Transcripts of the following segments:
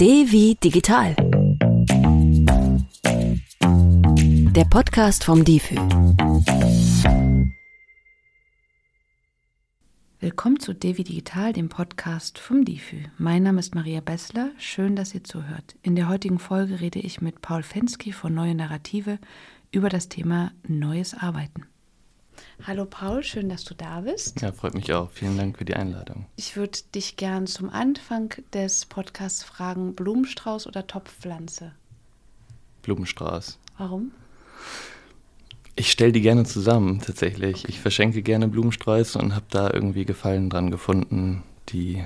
D wie digital. Der Podcast vom DIFÜ. Willkommen zu Devi Digital, dem Podcast vom DIFÜ. Mein Name ist Maria Bessler. Schön, dass ihr zuhört. In der heutigen Folge rede ich mit Paul Fensky von Neue Narrative über das Thema Neues Arbeiten. Hallo Paul, schön, dass du da bist. Ja, freut mich auch. Vielen Dank für die Einladung. Ich würde dich gern zum Anfang des Podcasts fragen, Blumenstrauß oder Topfpflanze? Blumenstrauß. Warum? Ich stelle die gerne zusammen, tatsächlich. Ich verschenke gerne Blumensträuße und habe da irgendwie Gefallen dran gefunden, die,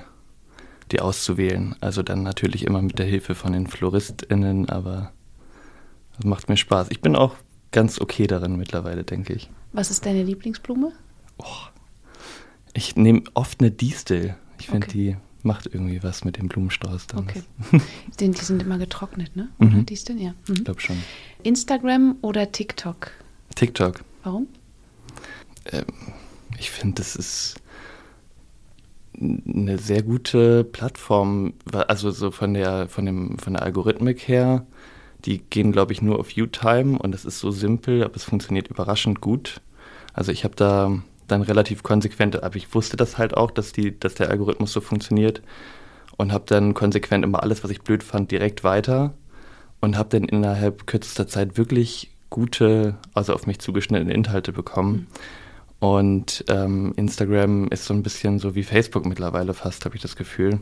die auszuwählen. Also dann natürlich immer mit der Hilfe von den FloristInnen, aber das macht mir Spaß. Ich bin auch ganz okay darin mittlerweile, denke ich. Was ist deine Lieblingsblume? Oh, ich nehme oft eine Distel. Ich finde, Okay. die macht irgendwie was mit dem Blumenstrauß dann. Okay. Die, die sind immer getrocknet, ne? Oder Mhm. die ist denn? Ja. Ich Mhm. glaube schon. Instagram oder TikTok? TikTok. Warum? Ich finde, das ist eine sehr gute Plattform, also so von der, von dem, von der Algorithmik her. Die gehen, glaube ich, nur auf U-Time und das ist so simpel, aber es funktioniert überraschend gut. Also ich habe da dann relativ konsequent, aber ich wusste das halt auch, dass, die, dass der Algorithmus so funktioniert und habe dann konsequent immer alles, was ich blöd fand, direkt weiter und habe dann innerhalb kürzester Zeit wirklich gute, also auf mich zugeschnittene Inhalte bekommen. Und ähm, Instagram ist so ein bisschen so wie Facebook mittlerweile fast, habe ich das Gefühl.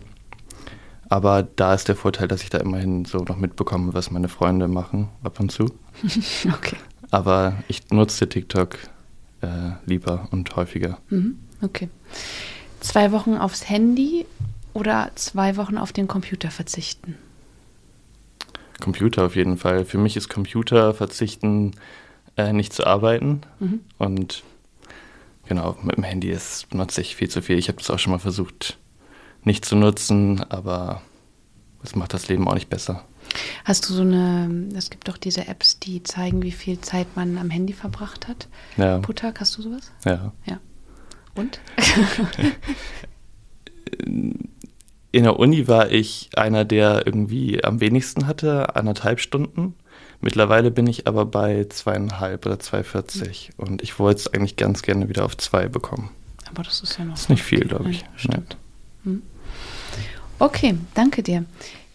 Aber da ist der Vorteil, dass ich da immerhin so noch mitbekomme, was meine Freunde machen, ab und zu. Okay. Aber ich nutze TikTok äh, lieber und häufiger. Mhm. Okay. Zwei Wochen aufs Handy oder zwei Wochen auf den Computer verzichten? Computer auf jeden Fall. Für mich ist Computer verzichten, äh, nicht zu arbeiten. Mhm. Und genau, mit dem Handy ist, benutze ich viel zu viel. Ich habe das auch schon mal versucht, nicht zu nutzen, aber es macht das Leben auch nicht besser. Hast du so eine, es gibt doch diese Apps, die zeigen, wie viel Zeit man am Handy verbracht hat. Ja, Putak, hast du sowas? ja. Ja. Und? In der Uni war ich einer, der irgendwie am wenigsten hatte, anderthalb Stunden. Mittlerweile bin ich aber bei zweieinhalb oder 2,40 und ich wollte es eigentlich ganz gerne wieder auf zwei bekommen. Aber das ist ja noch. Das ist nicht viel, glaube ich. Nein, stimmt. Mhm. Okay, danke dir.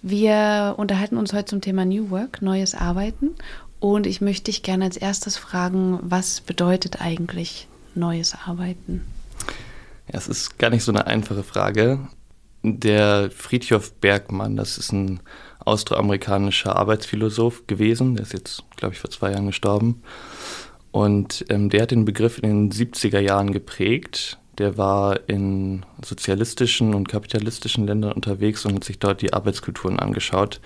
Wir unterhalten uns heute zum Thema New Work, neues Arbeiten. Und ich möchte dich gerne als erstes fragen, was bedeutet eigentlich neues Arbeiten? Ja, es ist gar nicht so eine einfache Frage. Der Friedhof Bergmann, das ist ein austroamerikanischer Arbeitsphilosoph gewesen, der ist jetzt, glaube ich, vor zwei Jahren gestorben. Und ähm, der hat den Begriff in den 70er Jahren geprägt. Der war in sozialistischen und kapitalistischen Ländern unterwegs und hat sich dort die Arbeitskulturen angeschaut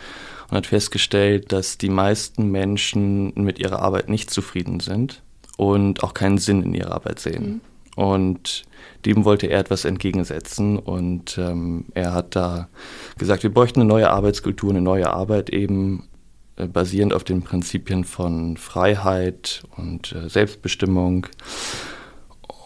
und hat festgestellt, dass die meisten Menschen mit ihrer Arbeit nicht zufrieden sind und auch keinen Sinn in ihrer Arbeit sehen. Und dem wollte er etwas entgegensetzen und ähm, er hat da gesagt, wir bräuchten eine neue Arbeitskultur, eine neue Arbeit eben äh, basierend auf den Prinzipien von Freiheit und äh, Selbstbestimmung.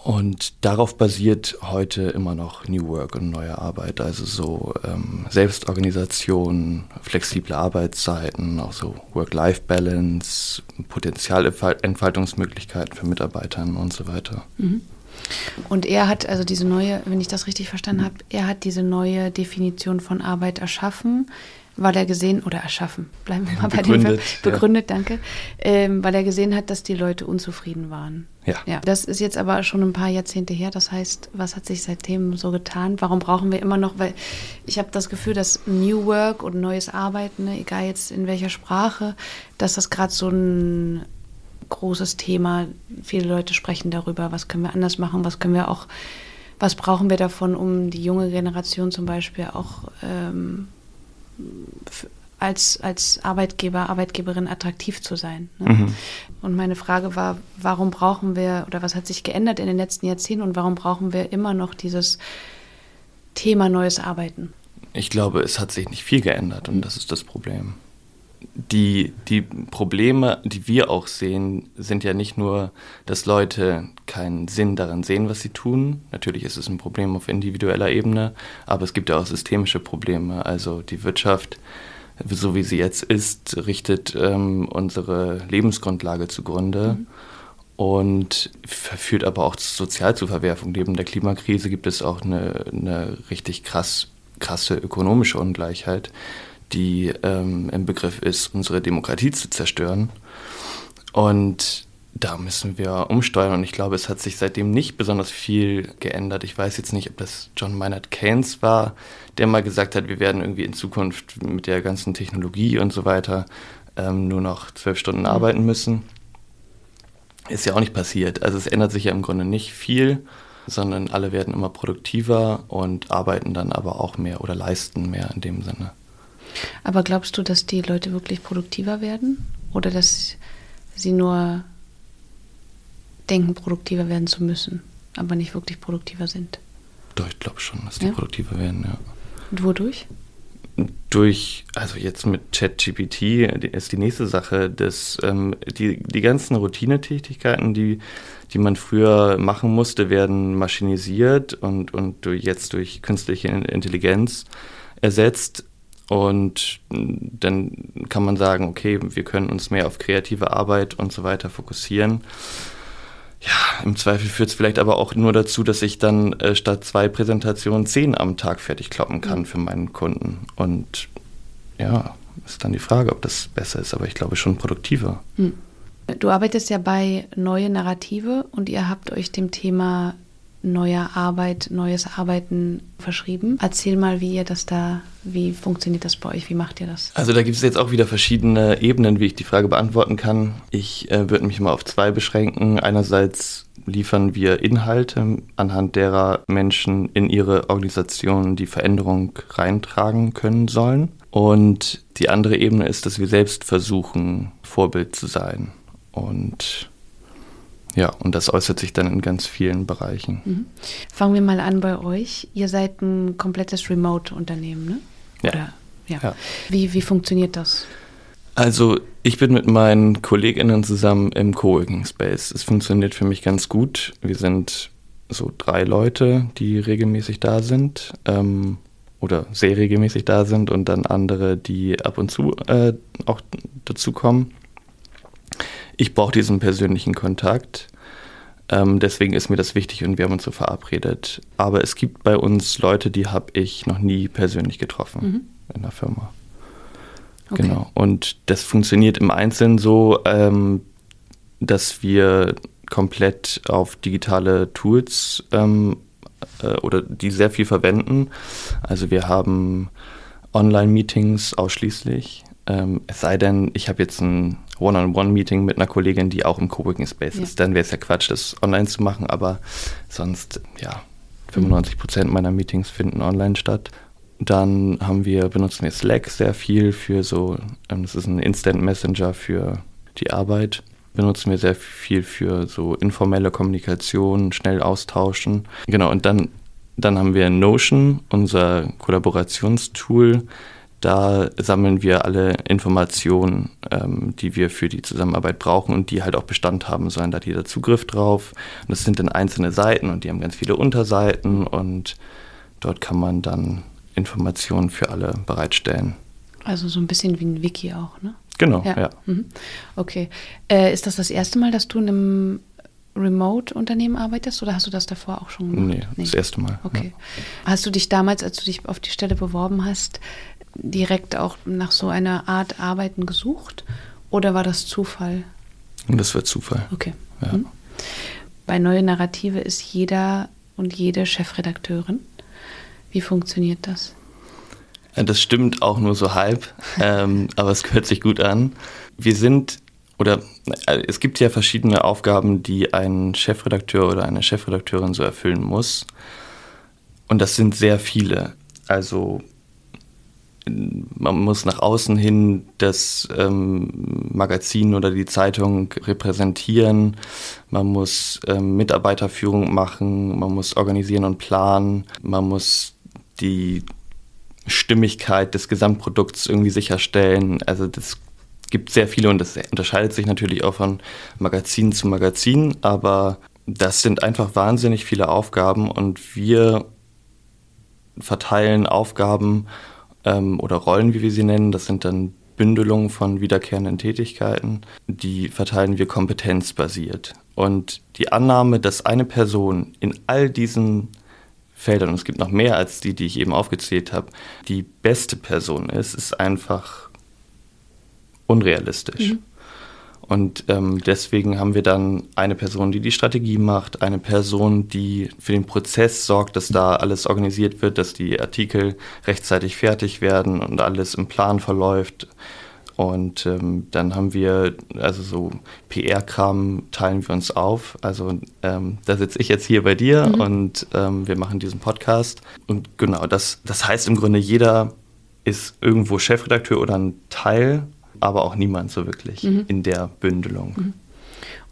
Und darauf basiert heute immer noch New Work und neue Arbeit, also so ähm, Selbstorganisation, flexible Arbeitszeiten, auch so Work-Life-Balance, Potenzialentfaltungsmöglichkeiten für Mitarbeitern und so weiter. Und er hat also diese neue, wenn ich das richtig verstanden habe, er hat diese neue Definition von Arbeit erschaffen, weil er gesehen, oder erschaffen, bleiben wir mal bei dem Begründet, Verb, ja. begründet, danke, ähm, weil er gesehen hat, dass die Leute unzufrieden waren. Ja. Ja, das ist jetzt aber schon ein paar Jahrzehnte her. Das heißt, was hat sich seitdem so getan? Warum brauchen wir immer noch? Weil ich habe das Gefühl, dass New Work und neues Arbeiten, ne, egal jetzt in welcher Sprache, dass das gerade so ein großes Thema. Viele Leute sprechen darüber, was können wir anders machen, was können wir auch, was brauchen wir davon, um die junge Generation zum Beispiel auch ähm, als, als Arbeitgeber, Arbeitgeberin attraktiv zu sein. Ne? Mhm. Und meine Frage war, warum brauchen wir oder was hat sich geändert in den letzten Jahrzehnten und warum brauchen wir immer noch dieses Thema neues Arbeiten? Ich glaube, es hat sich nicht viel geändert und das ist das Problem. Die, die Probleme, die wir auch sehen, sind ja nicht nur, dass Leute keinen Sinn darin sehen, was sie tun. Natürlich ist es ein Problem auf individueller Ebene, aber es gibt ja auch systemische Probleme. Also die Wirtschaft so wie sie jetzt ist, richtet ähm, unsere Lebensgrundlage zugrunde. Mhm. Und führt aber auch sozial zu Verwerfung. Neben der Klimakrise gibt es auch eine, eine richtig krass, krasse ökonomische Ungleichheit, die ähm, im Begriff ist, unsere Demokratie zu zerstören. Und da müssen wir umsteuern und ich glaube, es hat sich seitdem nicht besonders viel geändert. Ich weiß jetzt nicht, ob das John Maynard Keynes war, der mal gesagt hat, wir werden irgendwie in Zukunft mit der ganzen Technologie und so weiter ähm, nur noch zwölf Stunden mhm. arbeiten müssen. Ist ja auch nicht passiert. Also es ändert sich ja im Grunde nicht viel, sondern alle werden immer produktiver und arbeiten dann aber auch mehr oder leisten mehr in dem Sinne. Aber glaubst du, dass die Leute wirklich produktiver werden? Oder dass sie nur denken, produktiver werden zu müssen, aber nicht wirklich produktiver sind. Doch, ich glaube schon, dass die ja? produktiver werden, ja. Und wodurch? Durch, also jetzt mit ChatGPT ist die nächste Sache, dass ähm, die, die ganzen Routinetätigkeiten, die, die man früher machen musste, werden maschinisiert und, und durch, jetzt durch künstliche Intelligenz ersetzt. Und dann kann man sagen, okay, wir können uns mehr auf kreative Arbeit und so weiter fokussieren. Ja, im Zweifel führt es vielleicht aber auch nur dazu, dass ich dann äh, statt zwei Präsentationen zehn am Tag fertig kloppen kann mhm. für meinen Kunden. Und ja, ist dann die Frage, ob das besser ist, aber ich glaube schon produktiver. Mhm. Du arbeitest ja bei Neue Narrative und ihr habt euch dem Thema neuer Arbeit, neues Arbeiten verschrieben. Erzähl mal, wie ihr das da, wie funktioniert das bei euch? Wie macht ihr das? Also da gibt es jetzt auch wieder verschiedene Ebenen, wie ich die Frage beantworten kann. Ich äh, würde mich mal auf zwei beschränken. Einerseits liefern wir Inhalte, anhand derer Menschen in ihre Organisation die Veränderung reintragen können sollen. Und die andere Ebene ist, dass wir selbst versuchen, Vorbild zu sein. Und ja, und das äußert sich dann in ganz vielen Bereichen. Mhm. Fangen wir mal an bei euch. Ihr seid ein komplettes Remote-Unternehmen, ne? Ja. Oder, ja. ja. Wie, wie funktioniert das? Also ich bin mit meinen KollegInnen zusammen im Coworking Space. Es funktioniert für mich ganz gut. Wir sind so drei Leute, die regelmäßig da sind ähm, oder sehr regelmäßig da sind und dann andere, die ab und zu äh, auch dazu kommen ich brauche diesen persönlichen Kontakt. Ähm, deswegen ist mir das wichtig und wir haben uns so verabredet. Aber es gibt bei uns Leute, die habe ich noch nie persönlich getroffen mhm. in der Firma. Okay. Genau. Und das funktioniert im Einzelnen so, ähm, dass wir komplett auf digitale Tools ähm, äh, oder die sehr viel verwenden. Also wir haben Online-Meetings ausschließlich. Ähm, es sei denn, ich habe jetzt ein One-on-One-Meeting mit einer Kollegin, die auch im Coworking Space ja. ist. Dann wäre es ja Quatsch, das online zu machen, aber sonst, ja, 95 Prozent meiner Meetings finden online statt. Dann haben wir, benutzen wir Slack sehr viel für so, ähm, das ist ein Instant Messenger für die Arbeit. Benutzen wir sehr viel für so informelle Kommunikation, schnell austauschen. Genau, und dann, dann haben wir Notion, unser Kollaborationstool, da sammeln wir alle Informationen, ähm, die wir für die Zusammenarbeit brauchen und die halt auch Bestand haben sollen. Da hat jeder Zugriff drauf. Und das sind dann einzelne Seiten und die haben ganz viele Unterseiten und dort kann man dann Informationen für alle bereitstellen. Also so ein bisschen wie ein Wiki auch, ne? Genau, ja. ja. Mhm. Okay. Äh, ist das das erste Mal, dass du in einem Remote-Unternehmen arbeitest oder hast du das davor auch schon gemacht? Nee, nee. das erste Mal. Okay. Ja. Hast du dich damals, als du dich auf die Stelle beworben hast, direkt auch nach so einer Art Arbeiten gesucht oder war das Zufall? Das war Zufall. Okay. Ja. Hm. Bei Neue Narrative ist jeder und jede Chefredakteurin. Wie funktioniert das? Das stimmt auch nur so halb, ähm, aber es hört sich gut an. Wir sind, oder äh, es gibt ja verschiedene Aufgaben, die ein Chefredakteur oder eine Chefredakteurin so erfüllen muss. Und das sind sehr viele. Also man muss nach außen hin das ähm, Magazin oder die Zeitung repräsentieren, man muss ähm, Mitarbeiterführung machen, man muss organisieren und planen, man muss die Stimmigkeit des Gesamtprodukts irgendwie sicherstellen. Also das gibt sehr viele und das unterscheidet sich natürlich auch von Magazin zu Magazin, aber das sind einfach wahnsinnig viele Aufgaben und wir verteilen Aufgaben ähm, oder Rollen, wie wir sie nennen. Das sind dann Bündelungen von wiederkehrenden Tätigkeiten. Die verteilen wir kompetenzbasiert. Und die Annahme, dass eine Person in all diesen Feldern, und es gibt noch mehr als die, die ich eben aufgezählt habe, die beste Person ist, ist einfach unrealistisch. Mhm. Und ähm, deswegen haben wir dann eine Person, die die Strategie macht, eine Person, die für den Prozess sorgt, dass da alles organisiert wird, dass die Artikel rechtzeitig fertig werden und alles im Plan verläuft. Und ähm, dann haben wir, also so PR-Kram teilen wir uns auf. Also ähm, da sitze ich jetzt hier bei dir mhm. und ähm, wir machen diesen Podcast. Und genau, das, das heißt im Grunde, jeder ist irgendwo Chefredakteur oder ein Teil, aber auch niemand so wirklich mhm. in der Bündelung. Mhm.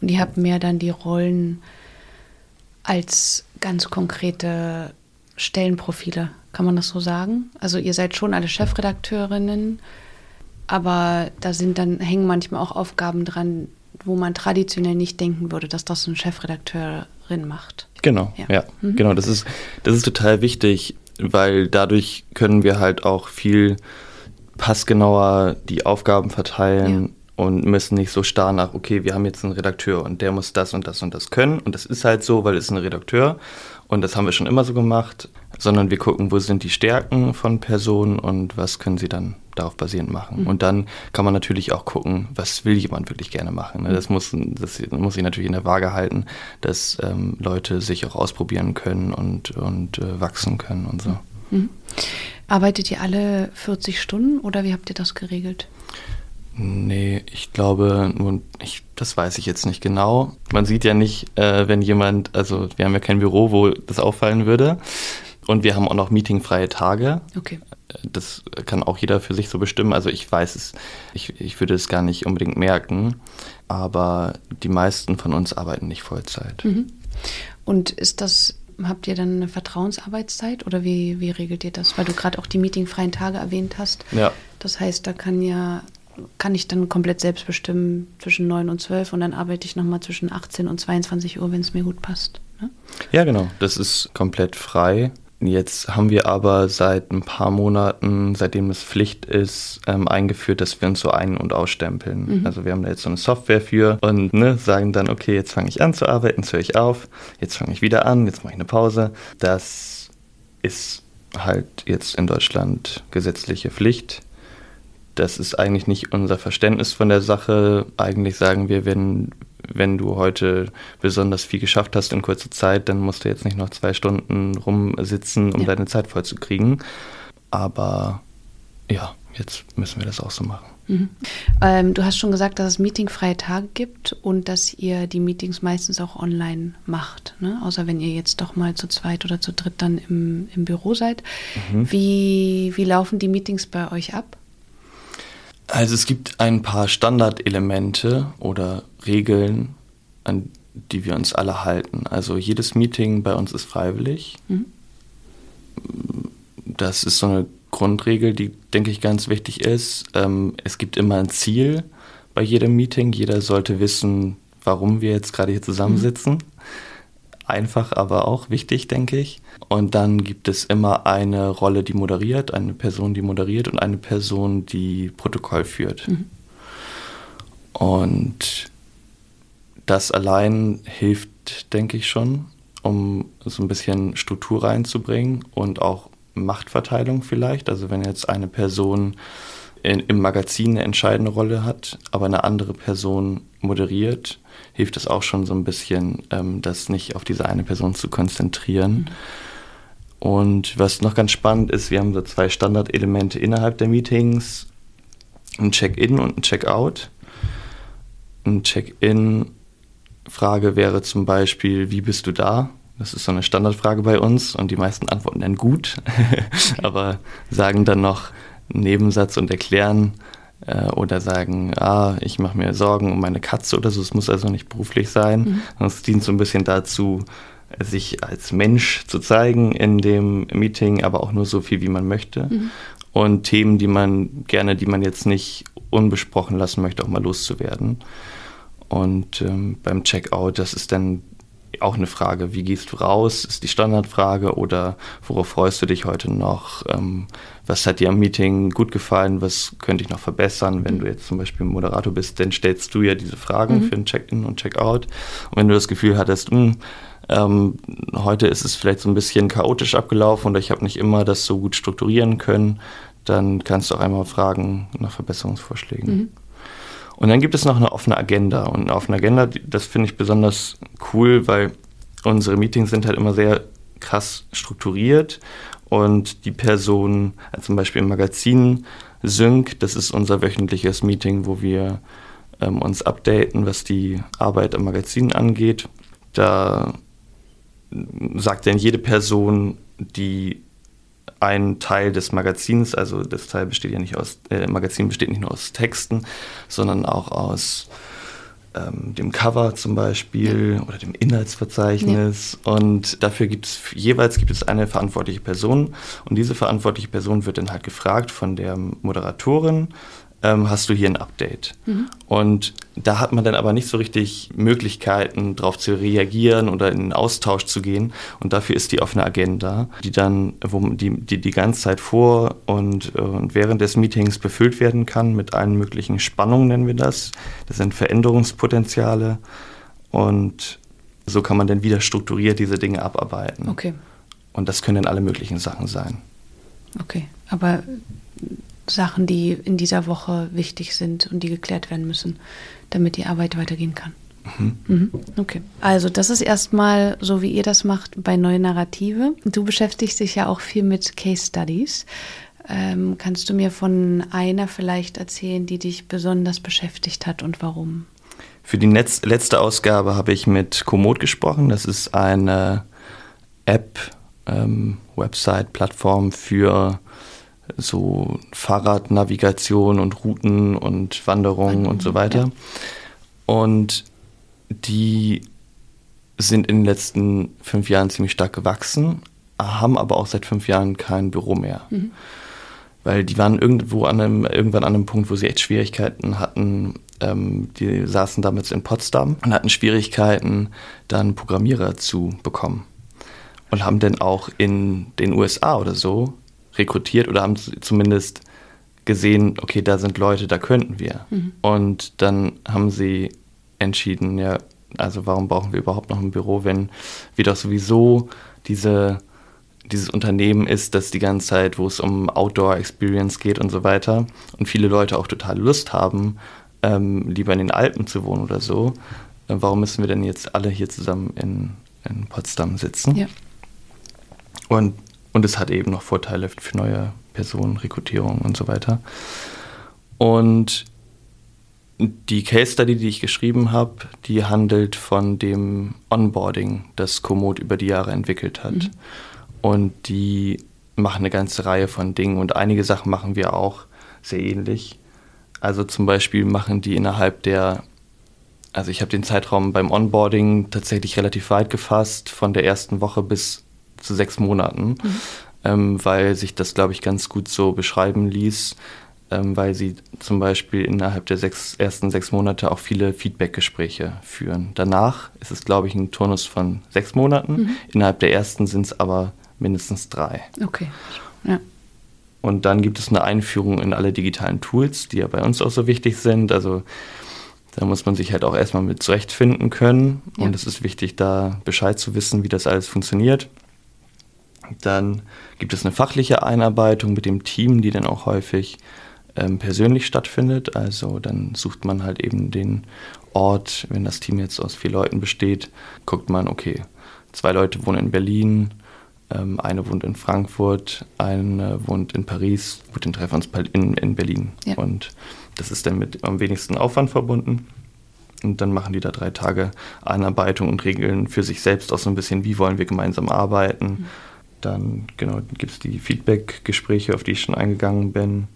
Und ihr habt mehr dann die Rollen als ganz konkrete Stellenprofile, kann man das so sagen? Also ihr seid schon alle Chefredakteurinnen aber da sind dann hängen manchmal auch Aufgaben dran, wo man traditionell nicht denken würde, dass das eine Chefredakteurin macht. Genau, ja, ja mhm. genau. Das ist, das ist total wichtig, weil dadurch können wir halt auch viel passgenauer die Aufgaben verteilen ja. und müssen nicht so starr nach, okay, wir haben jetzt einen Redakteur und der muss das und das und das können. Und das ist halt so, weil es ein Redakteur und das haben wir schon immer so gemacht, sondern wir gucken, wo sind die Stärken von Personen und was können sie dann darauf basierend machen. Mhm. Und dann kann man natürlich auch gucken, was will jemand wirklich gerne machen. Ne? Das, muss, das muss ich natürlich in der Waage halten, dass ähm, Leute sich auch ausprobieren können und, und äh, wachsen können und so. Mhm. Arbeitet ihr alle 40 Stunden oder wie habt ihr das geregelt? Nee, ich glaube, nur, ich, das weiß ich jetzt nicht genau. Man sieht ja nicht, äh, wenn jemand, also wir haben ja kein Büro, wo das auffallen würde. Und wir haben auch noch meetingfreie Tage. Okay. Das kann auch jeder für sich so bestimmen. Also ich weiß es, ich, ich würde es gar nicht unbedingt merken, aber die meisten von uns arbeiten nicht Vollzeit. Mhm. Und ist das, habt ihr dann eine Vertrauensarbeitszeit oder wie, wie regelt ihr das? Weil du gerade auch die meetingfreien Tage erwähnt hast. Ja. Das heißt, da kann ja kann ich dann komplett selbst bestimmen zwischen 9 und 12 und dann arbeite ich nochmal zwischen 18 und 22 Uhr, wenn es mir gut passt. Ne? Ja, genau. Das ist komplett frei. Jetzt haben wir aber seit ein paar Monaten, seitdem es Pflicht ist, ähm, eingeführt, dass wir uns so ein- und ausstempeln. Mhm. Also wir haben da jetzt so eine Software für und ne, sagen dann, okay, jetzt fange ich an zu arbeiten, jetzt höre ich auf, jetzt fange ich wieder an, jetzt mache ich eine Pause. Das ist halt jetzt in Deutschland gesetzliche Pflicht. Das ist eigentlich nicht unser Verständnis von der Sache. Eigentlich sagen wir, wenn wenn du heute besonders viel geschafft hast in kurzer Zeit, dann musst du jetzt nicht noch zwei Stunden rumsitzen, um ja. deine Zeit vollzukriegen. Aber ja, jetzt müssen wir das auch so machen. Mhm. Ähm, du hast schon gesagt, dass es meetingfreie Tage gibt und dass ihr die Meetings meistens auch online macht, ne? außer wenn ihr jetzt doch mal zu zweit oder zu dritt dann im, im Büro seid. Mhm. Wie, wie laufen die Meetings bei euch ab? Also es gibt ein paar Standardelemente oder Regeln, an die wir uns alle halten. Also jedes Meeting bei uns ist freiwillig. Mhm. Das ist so eine Grundregel, die, denke ich, ganz wichtig ist. Ähm, es gibt immer ein Ziel bei jedem Meeting. Jeder sollte wissen, warum wir jetzt gerade hier zusammensitzen. Mhm. Einfach, aber auch wichtig, denke ich. Und dann gibt es immer eine Rolle, die moderiert, eine Person, die moderiert und eine Person, die Protokoll führt. Mhm. Und das allein hilft, denke ich schon, um so ein bisschen Struktur reinzubringen und auch Machtverteilung vielleicht. Also wenn jetzt eine Person in, im Magazin eine entscheidende Rolle hat, aber eine andere Person moderiert, hilft es auch schon so ein bisschen, ähm, das nicht auf diese eine Person zu konzentrieren. Mhm. Und was noch ganz spannend ist, wir haben so zwei Standardelemente innerhalb der Meetings, ein Check-in und ein Check-out. Ein Check-in Frage wäre zum Beispiel, wie bist du da? Das ist so eine Standardfrage bei uns und die meisten antworten dann gut, aber sagen dann noch einen Nebensatz und erklären äh, oder sagen, ah, ich mache mir Sorgen um meine Katze oder so. Es muss also nicht beruflich sein. Mhm. Es dient so ein bisschen dazu, sich als Mensch zu zeigen in dem Meeting, aber auch nur so viel, wie man möchte. Mhm. Und Themen, die man gerne, die man jetzt nicht unbesprochen lassen möchte, auch mal loszuwerden. Und ähm, beim Checkout, das ist dann auch eine Frage, wie gehst du raus, ist die Standardfrage oder worauf freust du dich heute noch? Ähm, was hat dir am Meeting gut gefallen, was könnte ich noch verbessern? Wenn du jetzt zum Beispiel Moderator bist, dann stellst du ja diese Fragen mhm. für ein Check-in und Check-out. Und wenn du das Gefühl hattest, mh, hm, ähm, heute ist es vielleicht so ein bisschen chaotisch abgelaufen oder ich habe nicht immer das so gut strukturieren können, dann kannst du auch einmal fragen nach Verbesserungsvorschlägen. Mhm. Und dann gibt es noch eine offene Agenda. Und eine offene Agenda, das finde ich besonders cool, weil unsere Meetings sind halt immer sehr krass strukturiert und die Person, also zum Beispiel im Magazin Sync, das ist unser wöchentliches Meeting, wo wir ähm, uns updaten, was die Arbeit am Magazin angeht. Da sagt dann jede Person, die ein Teil des Magazins, also das Teil besteht ja nicht aus, äh, Magazin besteht nicht nur aus Texten, sondern auch aus ähm, dem Cover zum Beispiel oder dem Inhaltsverzeichnis. Ja. Und dafür gibt es jeweils gibt es eine verantwortliche Person und diese verantwortliche Person wird dann halt gefragt von der Moderatorin, ähm, hast du hier ein Update. Mhm. Und da hat man dann aber nicht so richtig Möglichkeiten, darauf zu reagieren oder in den Austausch zu gehen. Und dafür ist die offene Agenda, die dann, wo die, die, die ganze Zeit vor und, und während des Meetings befüllt werden kann mit allen möglichen Spannungen, nennen wir das. Das sind Veränderungspotenziale. Und so kann man dann wieder strukturiert diese Dinge abarbeiten. Okay. Und das können dann alle möglichen Sachen sein. Okay, aber Sachen, die in dieser Woche wichtig sind und die geklärt werden müssen, damit die Arbeit weitergehen kann. Mhm. Mhm. Okay. Also das ist erstmal so, wie ihr das macht bei Neue Narrative. Du beschäftigst dich ja auch viel mit Case Studies. Ähm, kannst du mir von einer vielleicht erzählen, die dich besonders beschäftigt hat und warum? Für die Netz letzte Ausgabe habe ich mit Komoot gesprochen. Das ist eine App, ähm, Website, Plattform für so Fahrradnavigation und Routen und Wanderungen und so weiter. Ja. Und die sind in den letzten fünf Jahren ziemlich stark gewachsen, haben aber auch seit fünf Jahren kein Büro mehr. Mhm. Weil die waren irgendwo an einem, irgendwann an einem Punkt, wo sie echt Schwierigkeiten hatten. Ähm, die saßen damals in Potsdam und hatten Schwierigkeiten, dann Programmierer zu bekommen. Und haben dann auch in den USA oder so rekrutiert oder haben zumindest gesehen, okay, da sind Leute, da könnten wir. Mhm. Und dann haben sie entschieden, ja, also warum brauchen wir überhaupt noch ein Büro, wenn wir doch sowieso diese, dieses Unternehmen ist, das die ganze Zeit, wo es um Outdoor Experience geht und so weiter und viele Leute auch total Lust haben, ähm, lieber in den Alpen zu wohnen oder so. Äh, warum müssen wir denn jetzt alle hier zusammen in, in Potsdam sitzen? Ja. Und und es hat eben noch Vorteile für neue Personen, Rekrutierung und so weiter. Und die Case Study, die ich geschrieben habe, die handelt von dem Onboarding, das Komoot über die Jahre entwickelt hat. Mhm. Und die machen eine ganze Reihe von Dingen und einige Sachen machen wir auch sehr ähnlich. Also zum Beispiel machen die innerhalb der, also ich habe den Zeitraum beim Onboarding tatsächlich relativ weit gefasst, von der ersten Woche bis zu sechs Monaten, mhm. ähm, weil sich das, glaube ich, ganz gut so beschreiben ließ, ähm, weil sie zum Beispiel innerhalb der sechs, ersten sechs Monate auch viele Feedback-Gespräche führen. Danach ist es, glaube ich, ein Turnus von sechs Monaten. Mhm. Innerhalb der ersten sind es aber mindestens drei. Okay. Ja. Und dann gibt es eine Einführung in alle digitalen Tools, die ja bei uns auch so wichtig sind. Also da muss man sich halt auch erstmal mit zurechtfinden können. Ja. Und es ist wichtig, da Bescheid zu wissen, wie das alles funktioniert. Dann gibt es eine fachliche Einarbeitung mit dem Team, die dann auch häufig ähm, persönlich stattfindet. Also dann sucht man halt eben den Ort, wenn das Team jetzt aus vier Leuten besteht, guckt man, okay, zwei Leute wohnen in Berlin, ähm, eine wohnt in Frankfurt, eine wohnt in Paris, gut, dann treffen wir uns in, in Berlin. Ja. Und das ist dann mit am wenigsten Aufwand verbunden. Und dann machen die da drei Tage Einarbeitung und regeln für sich selbst auch so ein bisschen, wie wollen wir gemeinsam arbeiten. Mhm dann genau, gibt es die Feedback-Gespräche, auf die ich schon eingegangen bin.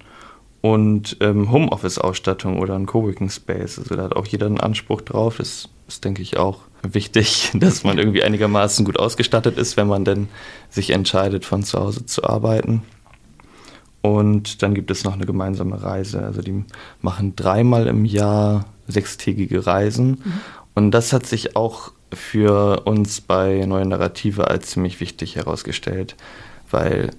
Und ähm, Homeoffice-Ausstattung oder ein Coworking Space. Also da hat auch jeder einen Anspruch drauf. Das ist, denke ich, auch wichtig, dass man irgendwie einigermaßen gut ausgestattet ist, wenn man denn sich entscheidet, von zu Hause zu arbeiten. Und dann gibt es noch eine gemeinsame Reise. Also die machen dreimal im Jahr sechstägige Reisen. Mhm. Und das hat sich auch für uns bei Neue Narrative als ziemlich wichtig herausgestellt, weil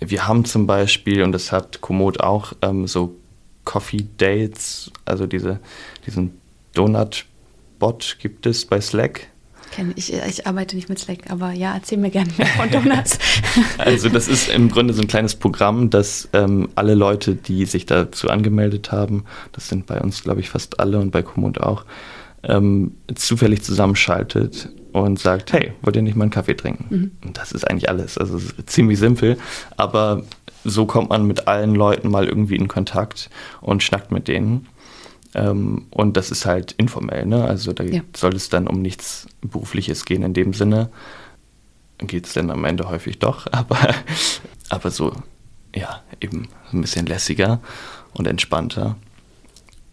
wir haben zum Beispiel, und das hat Komoot auch, ähm, so Coffee Dates, also diese, diesen Donut-Bot gibt es bei Slack. Ich, ich arbeite nicht mit Slack, aber ja, erzähl mir gerne mehr von Donuts. also das ist im Grunde so ein kleines Programm, das ähm, alle Leute, die sich dazu angemeldet haben, das sind bei uns, glaube ich, fast alle und bei Komoot auch, ähm, zufällig zusammenschaltet und sagt, hey, wollt ihr nicht mal einen Kaffee trinken? Mhm. Und das ist eigentlich alles. Also ziemlich simpel, aber so kommt man mit allen Leuten mal irgendwie in Kontakt und schnackt mit denen. Ähm, und das ist halt informell, ne? Also da ja. soll es dann um nichts Berufliches gehen in dem Sinne. Geht es dann am Ende häufig doch, aber, aber so, ja, eben ein bisschen lässiger und entspannter.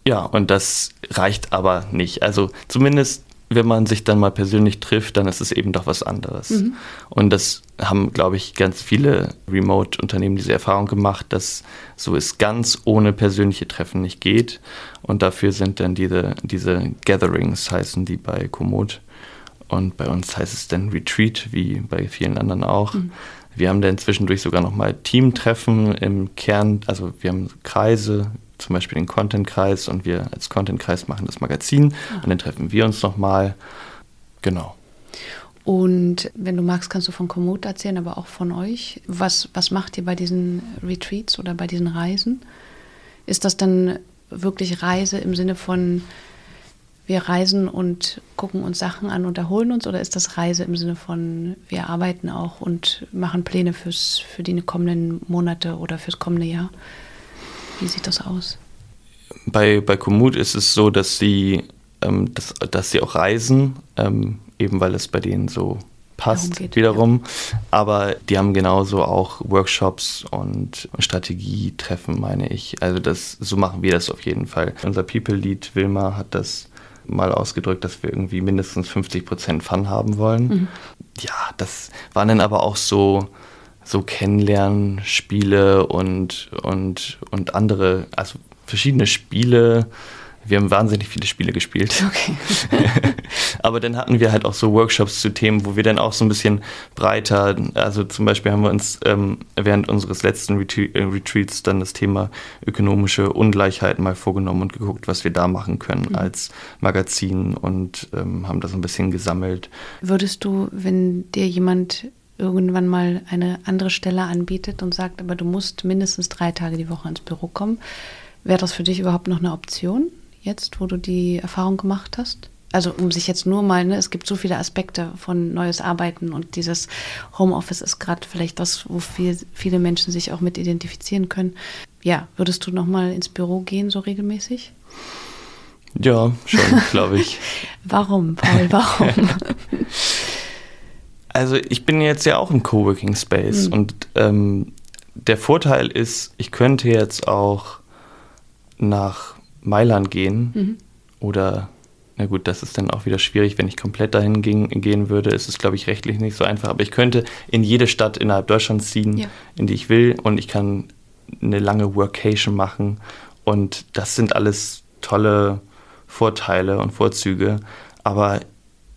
Ja, und das reicht aber nicht. Also zumindest, wenn man sich dann mal persönlich trifft, dann ist es eben doch was anderes. Mhm. Und das haben, glaube ich, ganz viele Remote-Unternehmen diese Erfahrung gemacht, dass so es ganz ohne persönliche Treffen nicht geht. Und dafür sind dann diese, diese Gatherings, heißen die bei Komoot. Und bei uns heißt es dann Retreat, wie bei vielen anderen auch. Mhm. Wir haben dann zwischendurch sogar nochmal Teamtreffen im Kern, also wir haben Kreise, zum Beispiel den Content-Kreis und wir als Content-Kreis machen das Magazin ah. und dann treffen wir uns nochmal. Genau. Und wenn du magst, kannst du von Komoot erzählen, aber auch von euch. Was, was macht ihr bei diesen Retreats oder bei diesen Reisen? Ist das dann wirklich Reise im Sinne von, wir reisen und gucken uns Sachen an und erholen uns? Oder ist das Reise im Sinne von, wir arbeiten auch und machen Pläne fürs, für die kommenden Monate oder fürs kommende Jahr? Wie sieht das aus? Bei, bei Komoot ist es so, dass sie, ähm, dass, dass sie auch reisen, ähm, eben weil es bei denen so passt geht, wiederum. Ja. Aber die haben genauso auch Workshops und Strategietreffen, meine ich. Also das, so machen wir das auf jeden Fall. Unser People Lead Wilma hat das mal ausgedrückt, dass wir irgendwie mindestens 50 Prozent Fun haben wollen. Mhm. Ja, das waren dann aber auch so so Kennenlernspiele und, und, und andere, also verschiedene Spiele. Wir haben wahnsinnig viele Spiele gespielt. Okay. Aber dann hatten wir halt auch so Workshops zu Themen, wo wir dann auch so ein bisschen breiter, also zum Beispiel haben wir uns ähm, während unseres letzten äh, Retreats dann das Thema ökonomische Ungleichheit mal vorgenommen und geguckt, was wir da machen können mhm. als Magazin und ähm, haben das ein bisschen gesammelt. Würdest du, wenn dir jemand irgendwann mal eine andere Stelle anbietet und sagt, aber du musst mindestens drei Tage die Woche ins Büro kommen, wäre das für dich überhaupt noch eine Option, jetzt, wo du die Erfahrung gemacht hast? Also um sich jetzt nur mal, ne, es gibt so viele Aspekte von neues Arbeiten und dieses Homeoffice ist gerade vielleicht das, wo viel, viele Menschen sich auch mit identifizieren können. Ja, würdest du noch mal ins Büro gehen so regelmäßig? Ja, schon, glaube ich. warum, Paul, warum? Also ich bin jetzt ja auch im Coworking Space mhm. und ähm, der Vorteil ist, ich könnte jetzt auch nach Mailand gehen mhm. oder na gut, das ist dann auch wieder schwierig, wenn ich komplett dahin ging, gehen würde, ist es, glaube ich, rechtlich nicht so einfach. Aber ich könnte in jede Stadt innerhalb Deutschlands ziehen, ja. in die ich will, und ich kann eine lange Workation machen. Und das sind alles tolle Vorteile und Vorzüge. Aber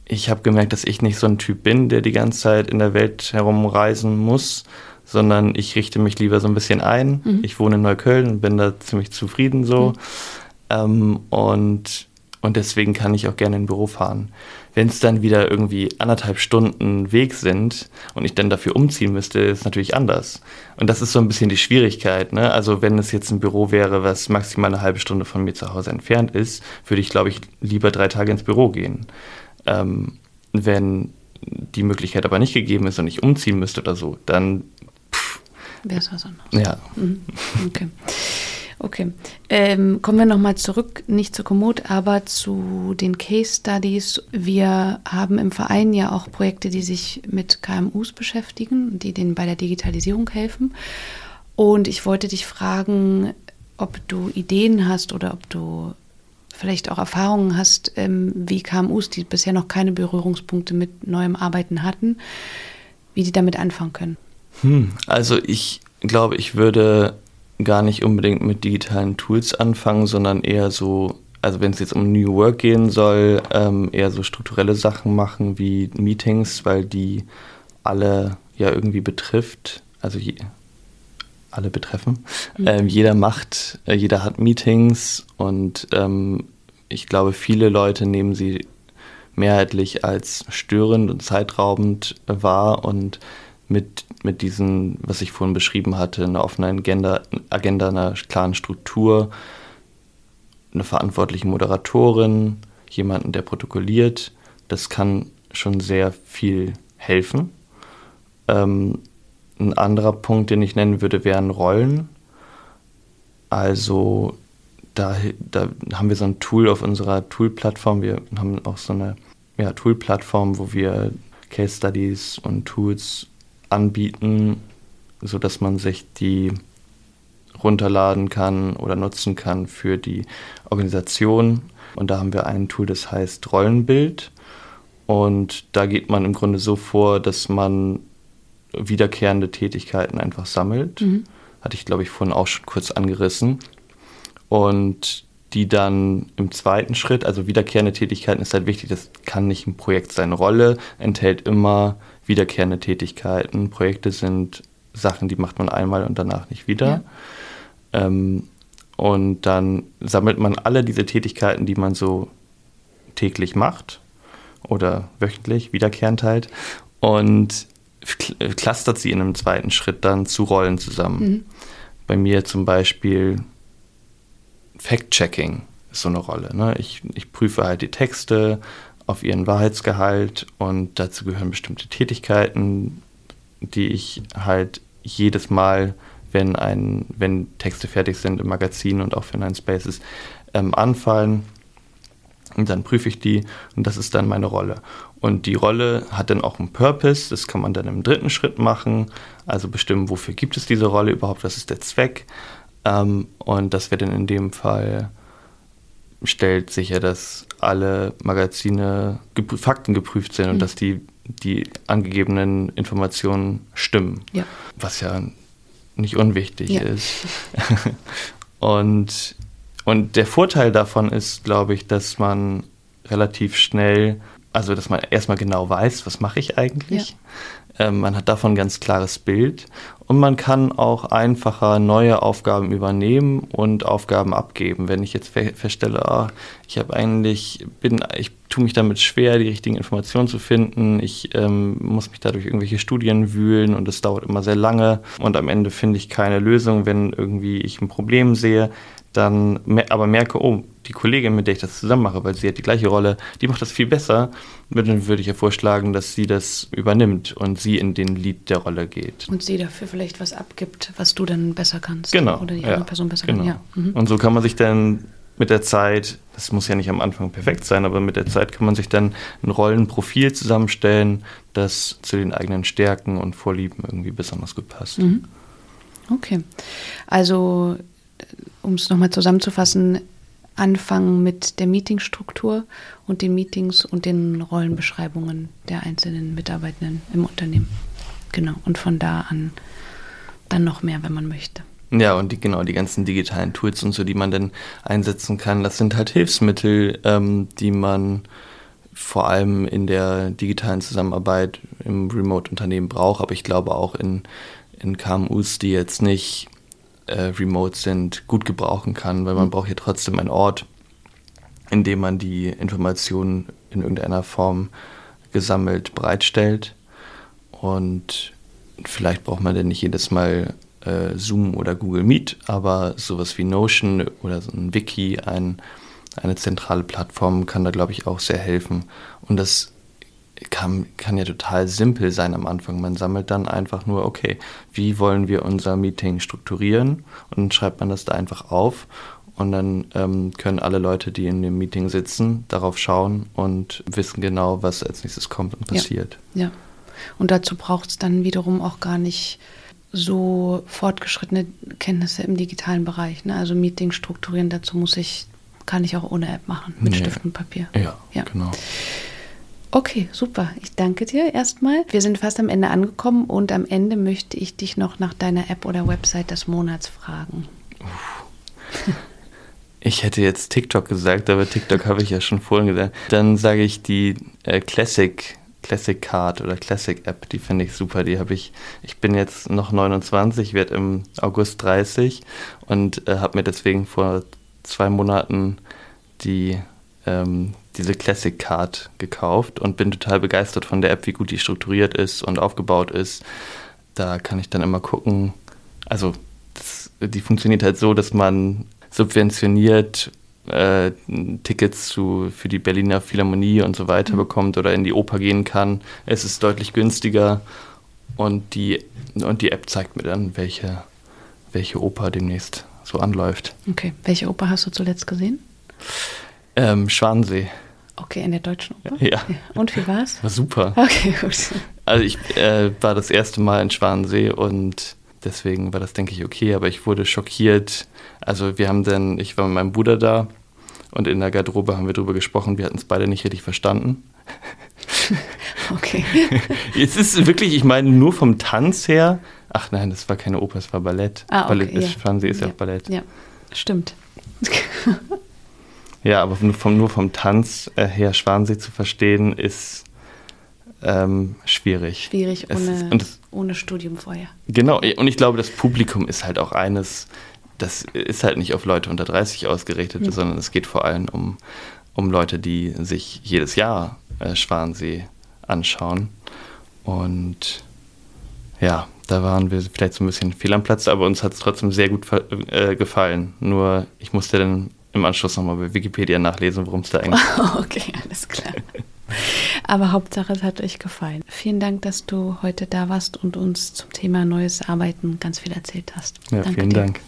ich habe gemerkt, dass ich nicht so ein Typ bin, der die ganze Zeit in der Welt herumreisen muss, sondern ich richte mich lieber so ein bisschen ein. Mhm. Ich wohne in Neukölln und bin da ziemlich zufrieden so. Mhm. Ähm, und, und deswegen kann ich auch gerne in ein Büro fahren. Wenn es dann wieder irgendwie anderthalb Stunden Weg sind und ich dann dafür umziehen müsste, ist es natürlich anders. Und das ist so ein bisschen die Schwierigkeit. Ne? Also wenn es jetzt ein Büro wäre, was maximal eine halbe Stunde von mir zu Hause entfernt ist, würde ich, glaube ich, lieber drei Tage ins Büro gehen. Ähm, wenn die Möglichkeit aber nicht gegeben ist und ich umziehen müsste oder so, dann wäre es was anderes. Ja. Mhm. Okay. Okay. Ähm, kommen wir nochmal zurück, nicht zu Komoot, aber zu den Case Studies. Wir haben im Verein ja auch Projekte, die sich mit KMUs beschäftigen, die denen bei der Digitalisierung helfen. Und ich wollte dich fragen, ob du Ideen hast oder ob du vielleicht auch Erfahrungen hast, ähm, wie KMUs, die bisher noch keine Berührungspunkte mit neuem Arbeiten hatten, wie die damit anfangen können. Hm, also ich glaube, ich würde gar nicht unbedingt mit digitalen Tools anfangen, sondern eher so also wenn es jetzt um New Work gehen soll, ähm, eher so strukturelle Sachen machen wie Meetings, weil die alle ja irgendwie betrifft, also je, alle betreffen. Mhm. Ähm, jeder macht, äh, jeder hat Meetings und ähm, ich glaube, viele Leute nehmen sie mehrheitlich als störend und zeitraubend wahr und mit, mit diesen, was ich vorhin beschrieben hatte, einer offenen Agenda, Agenda einer klaren Struktur, eine verantwortliche Moderatorin, jemanden, der protokolliert, das kann schon sehr viel helfen. Ähm, ein anderer Punkt, den ich nennen würde, wären Rollen. Also da, da haben wir so ein Tool auf unserer Tool-Plattform. Wir haben auch so eine ja, Tool-Plattform, wo wir Case Studies und Tools anbieten, sodass man sich die runterladen kann oder nutzen kann für die Organisation. Und da haben wir ein Tool, das heißt Rollenbild. Und da geht man im Grunde so vor, dass man wiederkehrende Tätigkeiten einfach sammelt. Mhm. Hatte ich, glaube ich, vorhin auch schon kurz angerissen. Und die dann im zweiten Schritt, also wiederkehrende Tätigkeiten ist halt wichtig, das kann nicht ein Projekt sein. Rolle enthält immer wiederkehrende Tätigkeiten. Projekte sind Sachen, die macht man einmal und danach nicht wieder. Ja. Ähm, und dann sammelt man alle diese Tätigkeiten, die man so täglich macht oder wöchentlich wiederkehrend halt und clustert sie in einem zweiten Schritt dann zu Rollen zusammen. Mhm. Bei mir zum Beispiel Fact-Checking ist so eine Rolle. Ne? Ich, ich prüfe halt die Texte auf ihren Wahrheitsgehalt und dazu gehören bestimmte Tätigkeiten, die ich halt jedes Mal, wenn, ein, wenn Texte fertig sind im Magazin und auch für Nine Spaces, ähm, anfallen. Und dann prüfe ich die und das ist dann meine Rolle. Und die Rolle hat dann auch einen Purpose, das kann man dann im dritten Schritt machen, also bestimmen, wofür gibt es diese Rolle überhaupt, was ist der Zweck. Ähm, und das wird dann in dem Fall stellt sicher, dass alle Magazine geprü Fakten geprüft sind mhm. und dass die, die angegebenen Informationen stimmen. Ja. Was ja nicht unwichtig ja. ist. und, und der Vorteil davon ist, glaube ich, dass man relativ schnell, also dass man erstmal genau weiß, was mache ich eigentlich. Ähm, man hat davon ein ganz klares Bild und man kann auch einfacher neue Aufgaben übernehmen und Aufgaben abgeben. Wenn ich jetzt feststelle, ah, ich habe eigentlich, bin, ich tue mich damit schwer, die richtigen Informationen zu finden. Ich ähm, muss mich dadurch irgendwelche Studien wühlen und es dauert immer sehr lange. Und am Ende finde ich keine Lösung, wenn irgendwie ich ein Problem sehe, dann aber merke, oh, die Kollegin, mit der ich das zusammen mache, weil sie hat die gleiche Rolle, die macht das viel besser, dann würde ich ja vorschlagen, dass sie das übernimmt und sie in den Lied der Rolle geht. Und sie dafür vielleicht was abgibt, was du dann besser kannst. Genau. Oder die ja, andere Person besser genau. kann. Ja. Mhm. Und so kann man sich dann mit der Zeit, das muss ja nicht am Anfang perfekt sein, aber mit der Zeit kann man sich dann ein Rollenprofil zusammenstellen, das zu den eigenen Stärken und Vorlieben irgendwie besonders gut passt. Mhm. Okay. Also, um es nochmal zusammenzufassen, anfangen mit der Meetingstruktur und den Meetings und den Rollenbeschreibungen der einzelnen Mitarbeitenden im Unternehmen. Genau. Und von da an dann noch mehr, wenn man möchte. Ja, und die, genau, die ganzen digitalen Tools und so, die man dann einsetzen kann, das sind halt Hilfsmittel, ähm, die man vor allem in der digitalen Zusammenarbeit im Remote-Unternehmen braucht, aber ich glaube auch in, in KMUs, die jetzt nicht äh, remote sind, gut gebrauchen kann, weil man mhm. braucht ja trotzdem einen Ort, in dem man die Informationen in irgendeiner Form gesammelt bereitstellt. Und vielleicht braucht man dann nicht jedes Mal äh, Zoom oder Google Meet, aber sowas wie Notion oder so ein Wiki, ein, eine zentrale Plattform kann da, glaube ich, auch sehr helfen. Und das kann, kann ja total simpel sein am Anfang. Man sammelt dann einfach nur, okay, wie wollen wir unser Meeting strukturieren? Und dann schreibt man das da einfach auf. Und dann ähm, können alle Leute, die in dem Meeting sitzen, darauf schauen und wissen genau, was als nächstes kommt und passiert. Ja. ja. Und dazu braucht es dann wiederum auch gar nicht so fortgeschrittene Kenntnisse im digitalen Bereich. Ne? Also Meeting strukturieren, dazu muss ich, kann ich auch ohne App machen, mit nee. Stift und Papier. Ja, ja, genau. Okay, super. Ich danke dir erstmal. Wir sind fast am Ende angekommen und am Ende möchte ich dich noch nach deiner App oder Website des Monats fragen. Ich hätte jetzt TikTok gesagt, aber TikTok habe ich ja schon vorhin gesagt. Dann sage ich die äh, Classic, Classic Card oder Classic App, die finde ich super. Die habe ich, ich bin jetzt noch 29, werde im August 30 und äh, habe mir deswegen vor zwei Monaten die ähm, diese Classic Card gekauft und bin total begeistert von der App, wie gut die strukturiert ist und aufgebaut ist. Da kann ich dann immer gucken. Also das, die funktioniert halt so, dass man subventioniert äh, Tickets zu, für die Berliner Philharmonie und so weiter mhm. bekommt oder in die Oper gehen kann. Es ist deutlich günstiger und die, und die App zeigt mir dann, welche, welche Oper demnächst so anläuft. Okay, welche Oper hast du zuletzt gesehen? Ähm, Schwansee. Okay, in der deutschen Oper? Ja. ja. Und wie war's? War super. Okay, gut. Also ich äh, war das erste Mal in Schwansee und deswegen war das, denke ich, okay, aber ich wurde schockiert. Also wir haben dann, ich war mit meinem Bruder da und in der Garderobe haben wir darüber gesprochen, wir hatten es beide nicht richtig verstanden. Okay. es ist wirklich, ich meine, nur vom Tanz her, ach nein, das war keine Oper, es war Ballett. Ah, okay, Ballett ja. ist, Schwansee ist ja, Ja. auch Ballett. Ja, stimmt. Ja, aber nur vom, nur vom Tanz äh, her Schwansee zu verstehen, ist ähm, schwierig. Schwierig Es ist- ohne, und ohne Studium vorher. Genau, und ich glaube, das Publikum ist halt auch eines, das ist halt nicht auf Leute unter 30 ausgerichtet, Mhm. sondern es geht vor allem um, um Leute, die sich jedes Jahr äh, Schwansee anschauen. Und ja, da waren wir vielleicht so ein bisschen fehl am Platz, aber uns hat es trotzdem sehr gut äh, gefallen. Nur ich musste dann im Anschluss nochmal bei Wikipedia nachlesen, worum es da eigentlich Okay, alles klar. Aber Hauptsache, es hat euch gefallen. Vielen Dank, dass du heute da warst und uns zum Thema neues Arbeiten ganz viel erzählt hast. Ja, Danke vielen dir. Dank.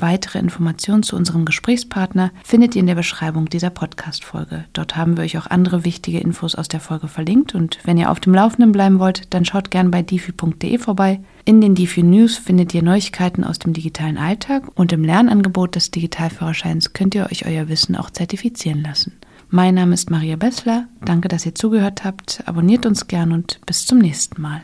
Weitere Informationen zu unserem Gesprächspartner findet ihr in der Beschreibung dieser Podcast-Folge. Dort haben wir euch auch andere wichtige Infos aus der Folge verlinkt und wenn ihr auf dem Laufenden bleiben wollt, dann schaut gern bei difi.de vorbei. In den Difi News findet ihr Neuigkeiten aus dem digitalen Alltag und im Lernangebot des Digitalführerscheins könnt ihr euch euer Wissen auch zertifizieren lassen. Mein Name ist Maria Bessler. Danke, dass ihr zugehört habt. Abonniert uns gern und bis zum nächsten Mal.